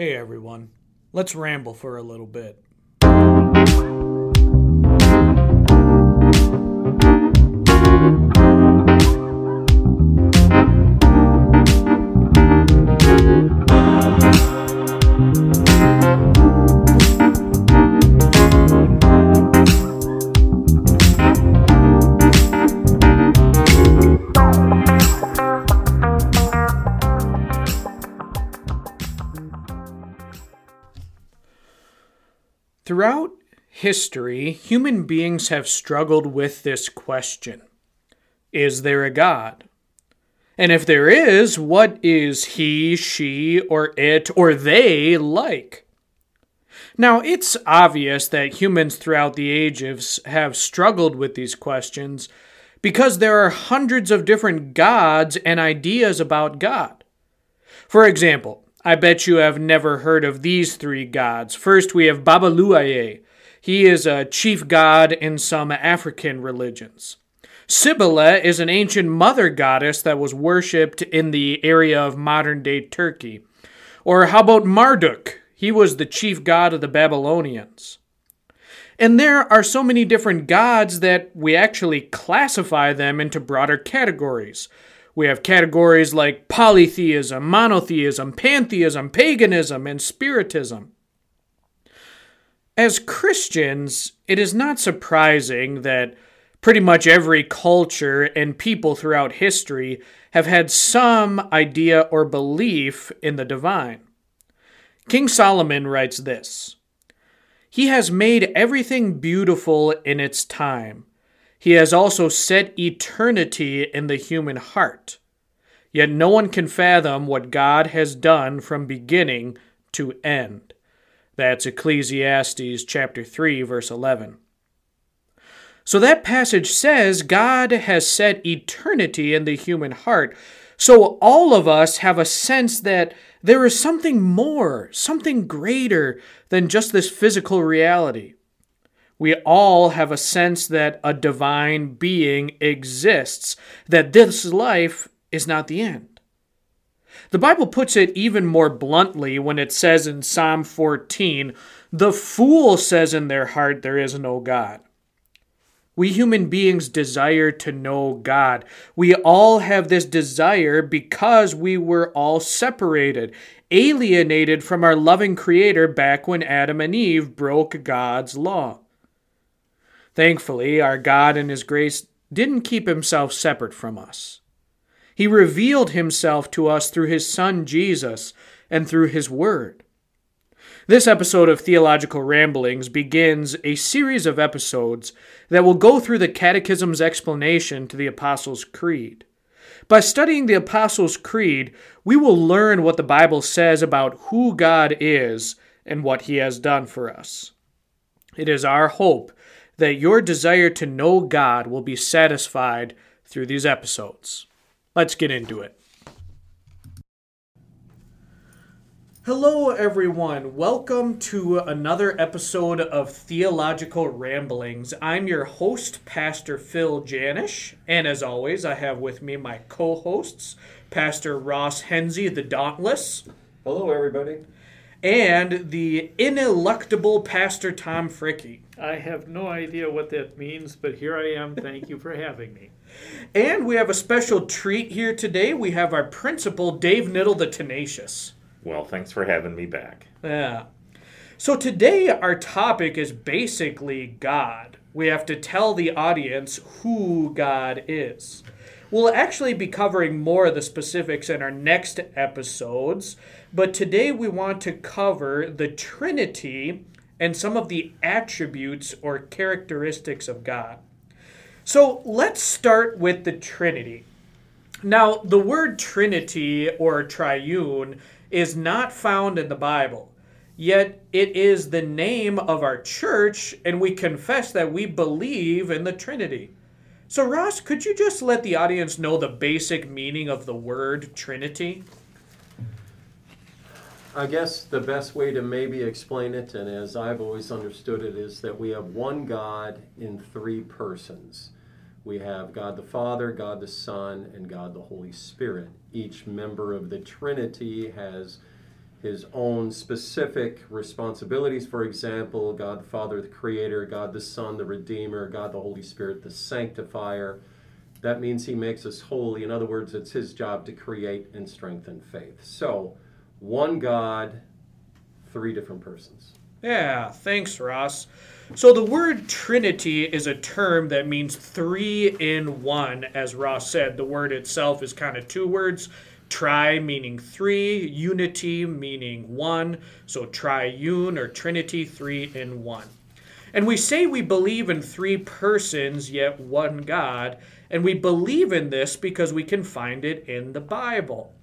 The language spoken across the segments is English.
Hey everyone, let's ramble for a little bit. History, human beings have struggled with this question Is there a God? And if there is, what is he, she, or it, or they like? Now, it's obvious that humans throughout the ages have struggled with these questions because there are hundreds of different gods and ideas about God. For example, I bet you have never heard of these three gods. First, we have Babaluaye. He is a chief god in some African religions. Cybele is an ancient mother goddess that was worshipped in the area of modern day Turkey. Or how about Marduk? He was the chief god of the Babylonians. And there are so many different gods that we actually classify them into broader categories. We have categories like polytheism, monotheism, pantheism, paganism, and spiritism. As Christians, it is not surprising that pretty much every culture and people throughout history have had some idea or belief in the divine. King Solomon writes this He has made everything beautiful in its time he has also set eternity in the human heart. Yet no one can fathom what God has done from beginning to end. That's Ecclesiastes chapter 3 verse 11. So that passage says God has set eternity in the human heart. So all of us have a sense that there is something more, something greater than just this physical reality we all have a sense that a divine being exists, that this life is not the end. The Bible puts it even more bluntly when it says in Psalm 14, The fool says in their heart, There is no God. We human beings desire to know God. We all have this desire because we were all separated, alienated from our loving Creator back when Adam and Eve broke God's law. Thankfully, our God in His grace didn't keep Himself separate from us. He revealed Himself to us through His Son Jesus and through His Word. This episode of Theological Ramblings begins a series of episodes that will go through the Catechism's explanation to the Apostles' Creed. By studying the Apostles' Creed, we will learn what the Bible says about who God is and what He has done for us. It is our hope that your desire to know God will be satisfied through these episodes. Let's get into it. Hello, everyone. Welcome to another episode of Theological Ramblings. I'm your host, Pastor Phil Janish, and as always, I have with me my co hosts, Pastor Ross Henze, the Dauntless. Hello, everybody. And the ineluctable Pastor Tom Fricky. I have no idea what that means, but here I am. Thank you for having me. And we have a special treat here today. We have our principal, Dave Niddle the Tenacious. Well, thanks for having me back. Yeah. So today our topic is basically God. We have to tell the audience who God is. We'll actually be covering more of the specifics in our next episodes, but today we want to cover the Trinity and some of the attributes or characteristics of God. So let's start with the Trinity. Now, the word Trinity or triune is not found in the Bible, yet it is the name of our church, and we confess that we believe in the Trinity. So, Ross, could you just let the audience know the basic meaning of the word Trinity? I guess the best way to maybe explain it, and as I've always understood it, is that we have one God in three persons. We have God the Father, God the Son, and God the Holy Spirit. Each member of the Trinity has his own specific responsibilities. For example, God the Father, the Creator, God the Son, the Redeemer, God the Holy Spirit, the Sanctifier. That means he makes us holy. In other words, it's his job to create and strengthen faith. So, one God, three different persons. Yeah, thanks, Ross. So the word Trinity is a term that means three in one. As Ross said, the word itself is kind of two words tri meaning three, unity meaning one. So triune or Trinity, three in one. And we say we believe in three persons, yet one God. And we believe in this because we can find it in the Bible.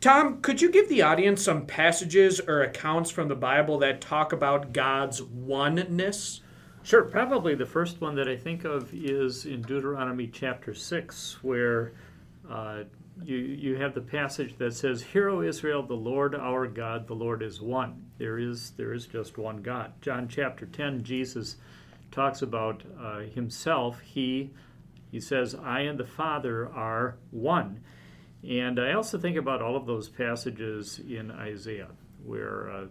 Tom, could you give the audience some passages or accounts from the Bible that talk about God's oneness? Sure. Probably the first one that I think of is in Deuteronomy chapter 6, where uh, you, you have the passage that says, Hear, O Israel, the Lord our God, the Lord is one. There is, there is just one God. John chapter 10, Jesus talks about uh, himself. He, he says, I and the Father are one. And I also think about all of those passages in Isaiah where uh,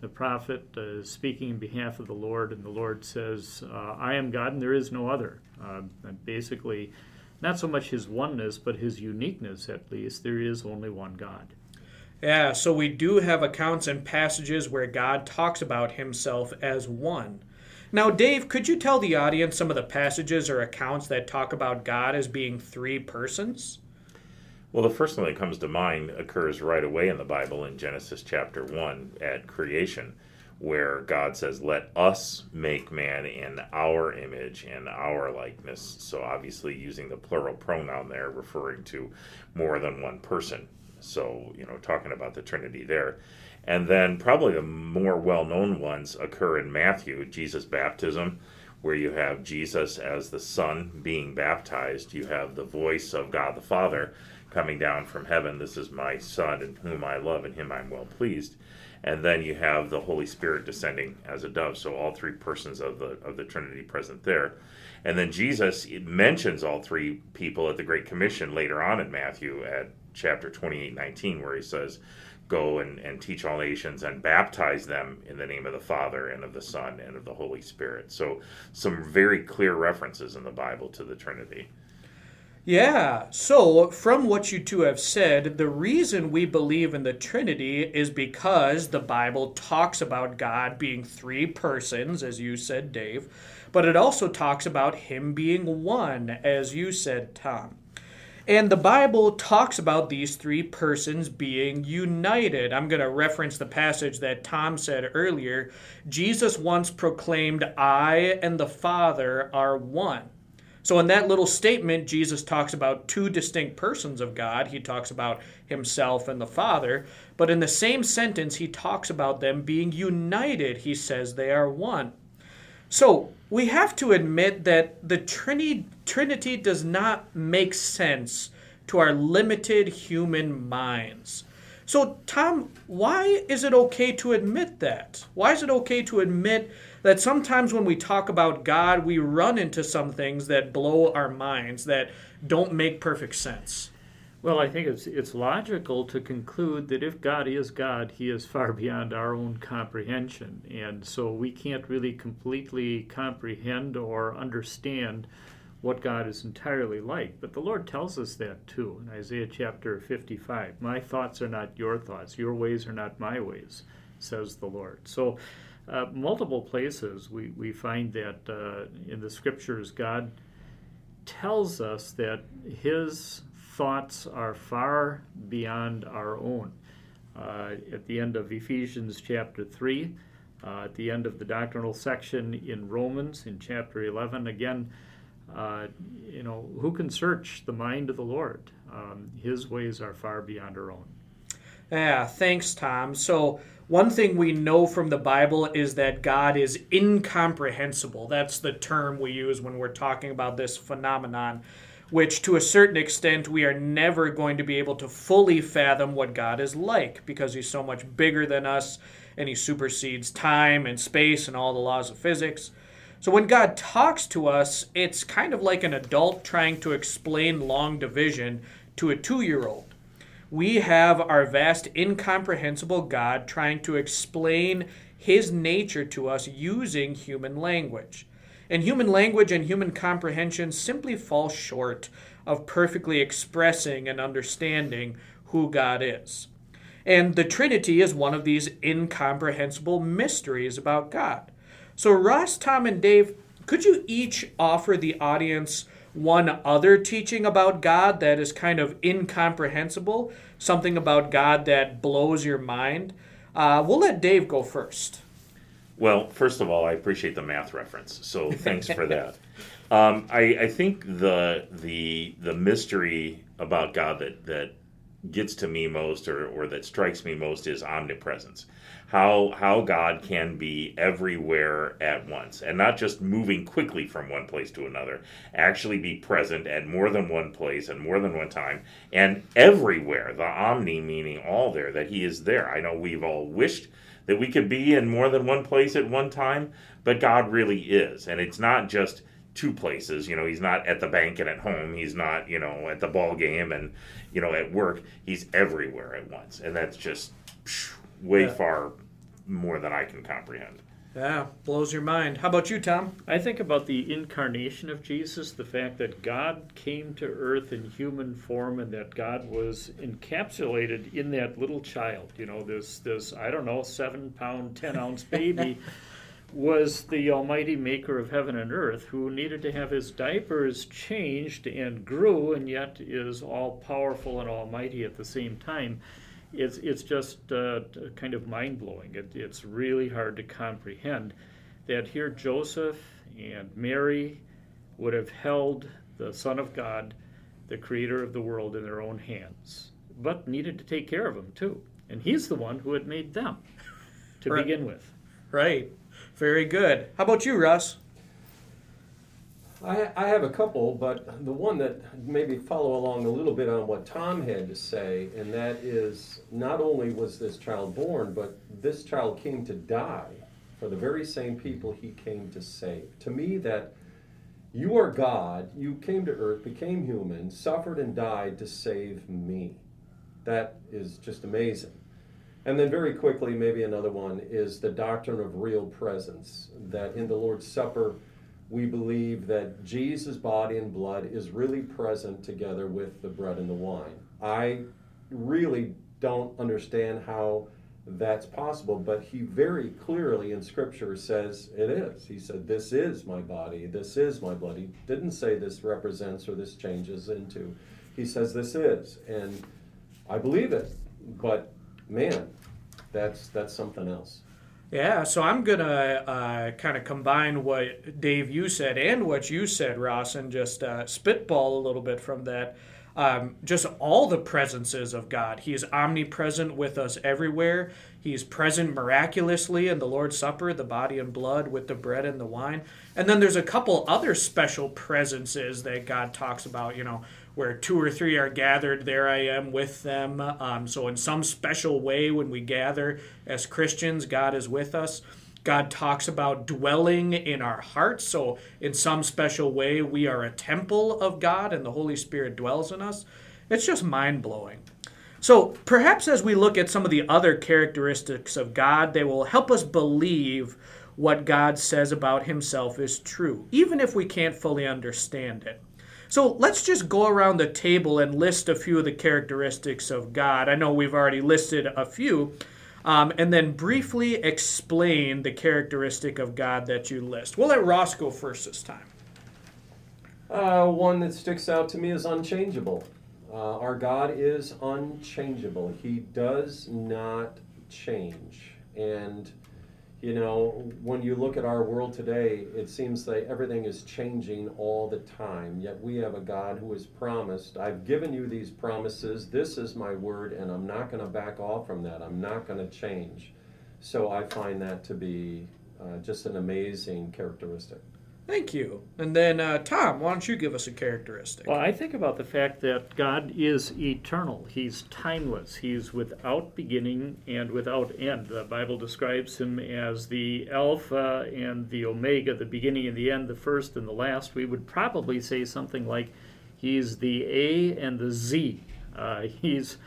the prophet uh, is speaking in behalf of the Lord, and the Lord says, uh, I am God and there is no other. Uh, basically, not so much his oneness, but his uniqueness at least. There is only one God. Yeah, so we do have accounts and passages where God talks about himself as one. Now, Dave, could you tell the audience some of the passages or accounts that talk about God as being three persons? Well, the first one that comes to mind occurs right away in the Bible in Genesis chapter 1 at creation, where God says, Let us make man in our image and our likeness. So, obviously, using the plural pronoun there, referring to more than one person. So, you know, talking about the Trinity there. And then, probably the more well known ones occur in Matthew, Jesus' baptism where you have Jesus as the Son being baptized. You have the voice of God the Father coming down from heaven. This is my Son in whom I love, and him I'm well pleased. And then you have the Holy Spirit descending as a dove. So all three persons of the of the Trinity present there. And then Jesus mentions all three people at the Great Commission later on in Matthew at chapter 28, 19, where he says, Go and, and teach all nations and baptize them in the name of the Father and of the Son and of the Holy Spirit. So some very clear references in the Bible to the Trinity. Yeah, so from what you two have said, the reason we believe in the Trinity is because the Bible talks about God being three persons, as you said, Dave, but it also talks about Him being one, as you said, Tom. And the Bible talks about these three persons being united. I'm going to reference the passage that Tom said earlier. Jesus once proclaimed, I and the Father are one. So, in that little statement, Jesus talks about two distinct persons of God. He talks about himself and the Father. But in the same sentence, he talks about them being united. He says they are one. So, we have to admit that the Trinity, Trinity does not make sense to our limited human minds. So, Tom, why is it okay to admit that? Why is it okay to admit that sometimes when we talk about God, we run into some things that blow our minds, that don't make perfect sense. Well, I think it's it's logical to conclude that if God is God, He is far beyond our own comprehension, and so we can't really completely comprehend or understand what God is entirely like. But the Lord tells us that too in Isaiah chapter 55. My thoughts are not your thoughts, your ways are not my ways, says the Lord. So uh, multiple places we, we find that uh, in the scriptures God tells us that his thoughts are far beyond our own. Uh, at the end of Ephesians chapter 3, uh, at the end of the doctrinal section in Romans in chapter 11, again, uh, you know, who can search the mind of the Lord? Um, his ways are far beyond our own. Yeah, thanks, Tom. So, one thing we know from the Bible is that God is incomprehensible. That's the term we use when we're talking about this phenomenon, which to a certain extent we are never going to be able to fully fathom what God is like because he's so much bigger than us and he supersedes time and space and all the laws of physics. So when God talks to us, it's kind of like an adult trying to explain long division to a two year old we have our vast, incomprehensible God trying to explain his nature to us using human language. And human language and human comprehension simply fall short of perfectly expressing and understanding who God is. And the Trinity is one of these incomprehensible mysteries about God. So, Ross, Tom, and Dave, could you each offer the audience one other teaching about God that is kind of incomprehensible, something about God that blows your mind? Uh, we'll let Dave go first. Well, first of all, I appreciate the math reference, so thanks for that. Um, I, I think the the the mystery about God that that gets to me most or, or that strikes me most is omnipresence. How how god can be everywhere at once and not just moving quickly from one place to another actually be present at more than one place and more than one time and everywhere. The omni meaning all there that he is there. I know we've all wished that we could be in more than one place at one time but god really is. And it's not just two places. You know, he's not at the bank and at home. He's not, you know, at the ball game and, you know, at work. He's everywhere at once, and that's just phew, way Yeah. far more than I can comprehend. Yeah, blows your mind. How about you, Tom? I think about the incarnation of Jesus, the fact that God came to earth in human form and that God was encapsulated in that little child. You know, this this I don't know, seven pound, ten ounce baby was the almighty maker of heaven and earth who needed to have his diapers changed and grew and yet is all powerful and almighty at the same time it's it's just uh, kind of mind blowing. It, it's really hard to comprehend that here Joseph and Mary would have held the Son of God, the Creator of the world, in their own hands, but needed to take care of him too. And He's the one who had made them to Right. begin with. Right. Very good. How about you, Russ? I, I have a couple, but the one that maybe follow along a little bit on what Tom had to say, and that is not only was this child born, but this child came to die for the very same people he came to save. To me, that you are God, you came to earth, became human, suffered and died to save me. That is just amazing. And then, very quickly, maybe another one is the doctrine of real presence. That in the Lord's Supper, we believe that Jesus' body and blood is really present together with the bread and the wine. I really don't understand how that's possible, but he very clearly in Scripture says it is. He said, This is my body, this is my blood. He didn't say this represents or this changes into. He says this is. And I believe it, but man, that's that's something else. Yeah, so I'm gonna uh, kind of combine what Dave you said and what you said, Ross, and just uh, spitball a little bit from that. Um, just all the presences of God. He is omnipresent with us everywhere. He's present miraculously in the Lord's Supper, the body and blood with the bread and the wine. And then there's a couple other special presences that God talks about, you know, where two or three are gathered, there I am with them. Um, so, in some special way, when we gather as Christians, God is with us. God talks about dwelling in our hearts. So, in some special way, we are a temple of God and the Holy Spirit dwells in us. It's just mind blowing. So, perhaps as we look at some of the other characteristics of God, they will help us believe what God says about himself is true, even if we can't fully understand it. So let's just go around the table and list a few of the characteristics of God. I know we've already listed a few, um, and then briefly explain the characteristic of God that you list. We'll let Ross go first this time. Uh, one that sticks out to me is unchangeable. Uh, our God is unchangeable. He does not change. And, you know, when you look at our world today, it seems like everything is changing all the time. Yet we have a God who has promised, I've given you these promises. This is my word, and I'm not going to back off from that. I'm not going to change. So I find that to be uh, just an amazing characteristic. Thank you. And then, uh, Tom, why don't you give us a characteristic? Well, I think about the fact that God is eternal. He's timeless. He's without beginning and without end. The Bible describes him as the Alpha and the Omega, the beginning and the end, the first and the last. We would probably say something like he's the A and the Z. Uh, he's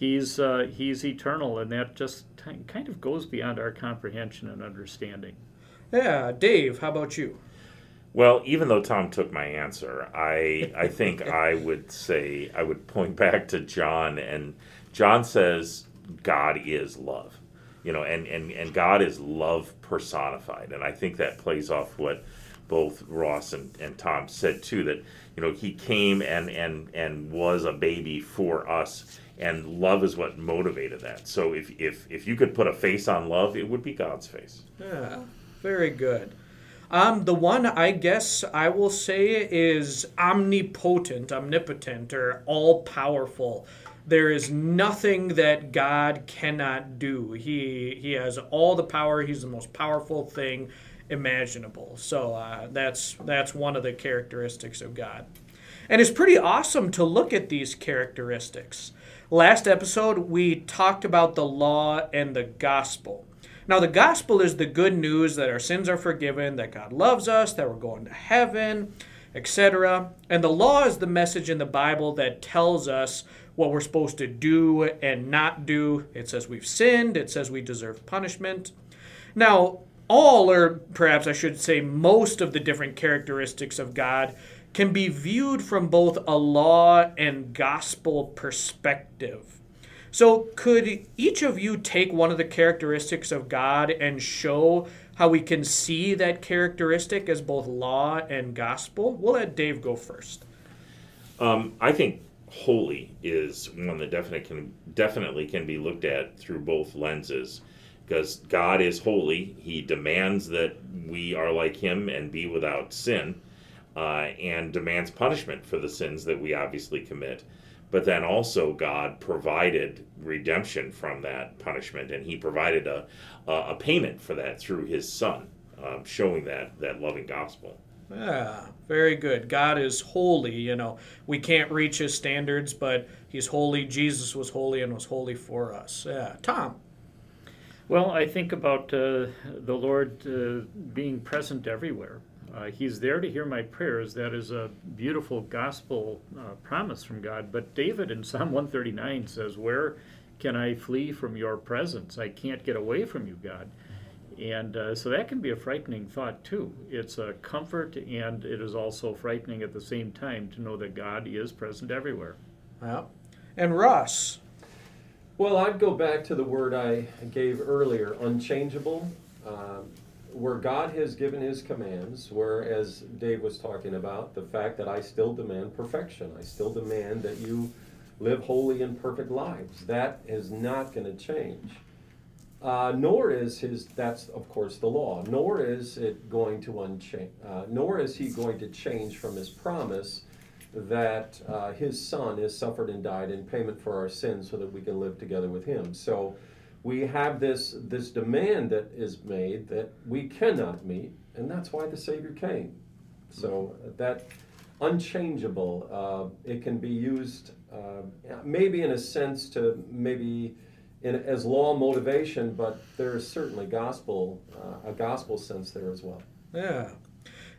He's uh, he's eternal, and that just kind of goes beyond our comprehension and understanding. Yeah, Dave, how about you? Well, even though Tom took my answer, I I think I would say I would point back to John and John says God is love. You know, and, and, and God is love personified. And I think that plays off what both Ross and, and Tom said too, that, you know, he came and, and, and was a baby for us and love is what motivated that. So if, if, if you could put a face on love, it would be God's face. Yeah, very good. Um, the one I guess I will say is omnipotent, omnipotent, or all powerful. There is nothing that God cannot do. He he has all the power. He's the most powerful thing imaginable. So uh, that's that's one of the characteristics of God, and it's pretty awesome to look at these characteristics. Last episode we talked about the law and the gospel. Now, the gospel is the good news that our sins are forgiven, that God loves us, that we're going to heaven, etc. And the law is the message in the Bible that tells us what we're supposed to do and not do. It says we've sinned, it says we deserve punishment. Now, all, or perhaps I should say most of the different characteristics of God can be viewed from both a law and gospel perspective. So, could each of you take one of the characteristics of God and show how we can see that characteristic as both law and gospel? We'll let Dave go first. Um, I think holy is one that definitely can definitely can be looked at through both lenses because God is holy. He demands that we are like Him and be without sin, uh, and demands punishment for the sins that we obviously commit but then also God provided redemption from that punishment, and He provided a, a payment for that through His Son, um, showing that that loving gospel. Yeah, very good. God is holy. You know, we can't reach His standards, but He's holy. Jesus was holy and was holy for us. Yeah, Tom. Well, I think about uh, the Lord uh, being present everywhere. Uh, he's there to hear my prayers. That is a beautiful gospel uh, promise from God. But David in Psalm 139 says, Where can I flee from your presence? I can't get away from you, God. And uh, so that can be a frightening thought, too. It's a comfort, and it is also frightening at the same time to know that God is present everywhere. Yeah. And Russ. Well, I'd go back to the word I gave earlier unchangeable. Um, where God has given his commands, where, as Dave was talking about, the fact that I still demand perfection, I still demand that you live holy and perfect lives. That is not going to change. Uh, nor is his, that's of course the law, nor is it going to unchange, uh, nor is he going to change from his promise that uh, his son has suffered and died in payment for our sins so that we can live together with him. So, we have this this demand that is made that we cannot meet, and that's why the Savior came. So that unchangeable, uh, it can be used uh, maybe in a sense to maybe in, as law motivation, but there is certainly gospel uh, a gospel sense there as well. Yeah.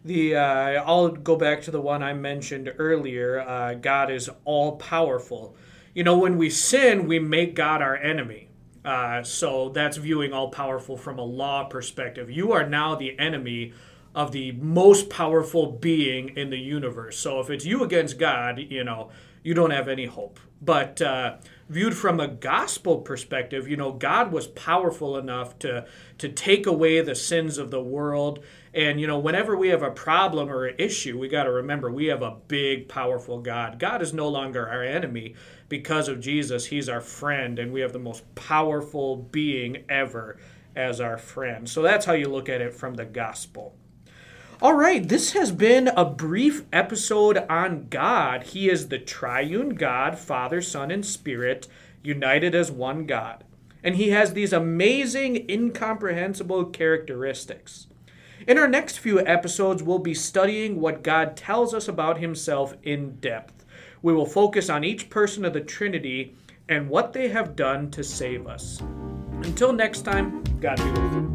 The uh, I'll go back to the one I mentioned earlier. Uh, God is all powerful. You know, when we sin, we make God our enemy. Uh, so that's viewing all powerful from a law perspective. You are now the enemy of the most powerful being in the universe. So if it's you against God, you know, you don't have any hope. But uh, viewed from a gospel perspective, you know, God was powerful enough to to take away the sins of the world. And you know, whenever we have a problem or an issue, we got to remember we have a big, powerful God. God is no longer our enemy because of Jesus, he's our friend, and we have the most powerful being ever as our friend. So that's how you look at it from the gospel. All right, this has been a brief episode on God. He is the triune God, Father, Son, and Spirit, united as one God. And he has these amazing, incomprehensible characteristics. In our next few episodes, we'll be studying what God tells us about himself in depth. We will focus on each person of the Trinity and what they have done to save us. Until next time, God be with you.